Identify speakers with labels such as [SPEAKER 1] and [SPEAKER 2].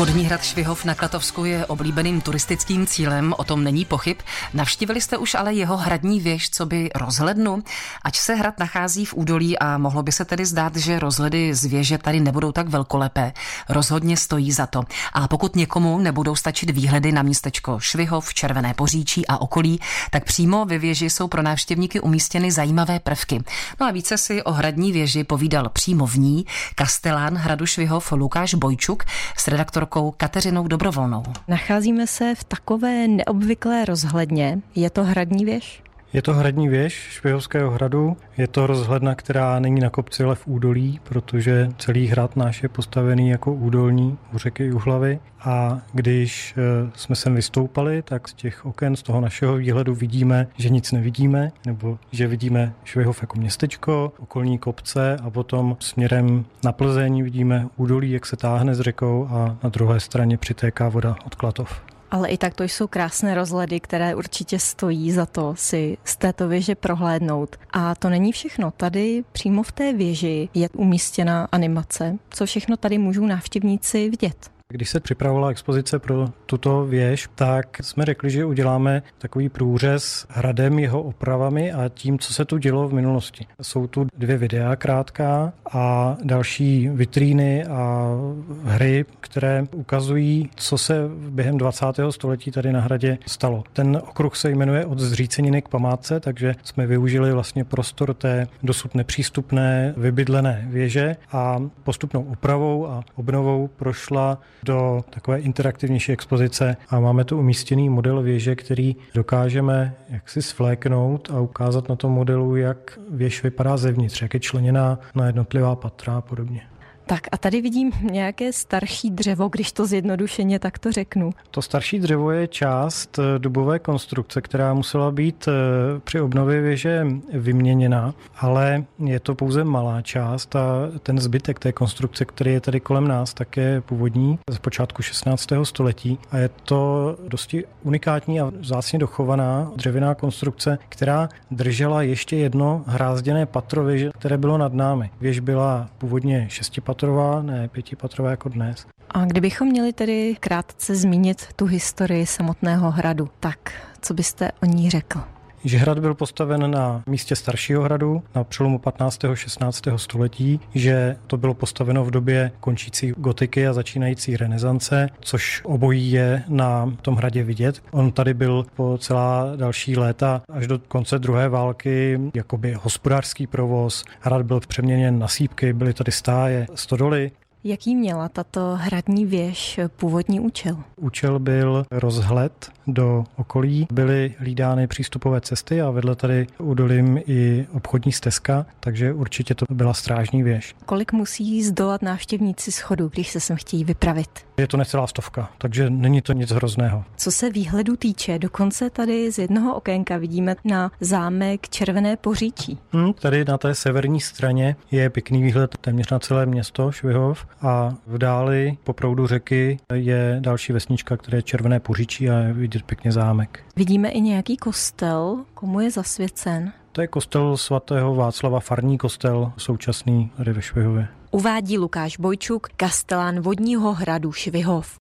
[SPEAKER 1] Vodní hrad Švihov na Klatovsku je oblíbeným turistickým cílem, o tom není pochyb. Navštívili jste už ale jeho hradní věž, co by rozhlednu? Ať se hrad nachází v údolí a mohlo by se tedy zdát, že rozhledy z věže tady nebudou tak velkolepé. Rozhodně stojí za to. A pokud někomu nebudou stačit výhledy na městečko Švihov, Červené poříčí a okolí, tak přímo ve věži jsou pro návštěvníky umístěny zajímavé prvky. No a více si o hradní věži povídal přímo v ní kastelán hradu Švihov Lukáš Bojčuk s redaktorkou redaktorkou Kateřinou Dobrovolnou.
[SPEAKER 2] Nacházíme se v takové neobvyklé rozhledně. Je to hradní věž?
[SPEAKER 3] Je to hradní věž Švihovského hradu. Je to rozhledna, která není na kopci, ale v údolí, protože celý hrad náš je postavený jako údolní u řeky Uhlavy. A když eh, jsme sem vystoupali, tak z těch oken, z toho našeho výhledu vidíme, že nic nevidíme, nebo že vidíme Švihov jako městečko, okolní kopce a potom směrem na Plzeň vidíme údolí, jak se táhne s řekou a na druhé straně přitéká voda od Klatov.
[SPEAKER 2] Ale i tak to jsou krásné rozhledy, které určitě stojí za to si z této věže prohlédnout. A to není všechno. Tady přímo v té věži je umístěna animace. Co všechno tady můžou návštěvníci vidět?
[SPEAKER 3] Když se připravovala expozice pro tuto věž, tak jsme řekli, že uděláme takový průřez hradem, jeho opravami a tím, co se tu dělo v minulosti. Jsou tu dvě videa krátká a další vitríny a hry, které ukazují, co se během 20. století tady na hradě stalo. Ten okruh se jmenuje od zříceniny k památce, takže jsme využili vlastně prostor té dosud nepřístupné vybydlené věže a postupnou opravou a obnovou prošla do takové interaktivnější expozice a máme tu umístěný model věže, který dokážeme jaksi svléknout a ukázat na tom modelu, jak věž vypadá zevnitř, jak je členěná na jednotlivá patra a podobně.
[SPEAKER 2] Tak a tady vidím nějaké starší dřevo, když to zjednodušeně tak to řeknu.
[SPEAKER 3] To starší dřevo je část eh, dubové konstrukce, která musela být eh, při obnově věže vyměněna, ale je to pouze malá část a ten zbytek té konstrukce, který je tady kolem nás, tak je původní z počátku 16. století a je to dosti unikátní a vzácně dochovaná dřevěná konstrukce, která držela ještě jedno hrázděné patro věže, které bylo nad námi. Věž byla původně šestipatrová patrová, ne pětipatrová jako dnes.
[SPEAKER 2] A kdybychom měli tedy krátce zmínit tu historii samotného hradu, tak co byste o ní řekl?
[SPEAKER 3] Že hrad byl postaven na místě staršího hradu na přelomu 15. a 16. století, že to bylo postaveno v době končící gotiky a začínající renesance, což obojí je na tom hradě vidět. On tady byl po celá další léta až do konce druhé války jakoby hospodářský provoz. Hrad byl přeměněn na sípky, byly tady stáje, stodoly
[SPEAKER 2] Jaký měla tato hradní věž původní účel?
[SPEAKER 3] Účel byl rozhled do okolí. Byly hlídány přístupové cesty a vedle tady udolím i obchodní stezka, takže určitě to byla strážní věž.
[SPEAKER 2] Kolik musí zdolat návštěvníci schodu, když se sem chtějí vypravit?
[SPEAKER 3] Je to necelá stovka, takže není to nic hrozného.
[SPEAKER 2] Co se výhledu týče, dokonce tady z jednoho okénka vidíme na zámek Červené poříčí.
[SPEAKER 3] Hmm, tady na té severní straně je pěkný výhled téměř na celé město Švihov a v dáli po proudu řeky je další vesnička, které je Červené poříčí a je vidět pěkně zámek.
[SPEAKER 2] Vidíme i nějaký kostel, komu je zasvěcen?
[SPEAKER 3] To je kostel svatého Václava, farní kostel současný tady ve Švihově.
[SPEAKER 2] Uvádí Lukáš Bojčuk, kastelán vodního hradu Švihov.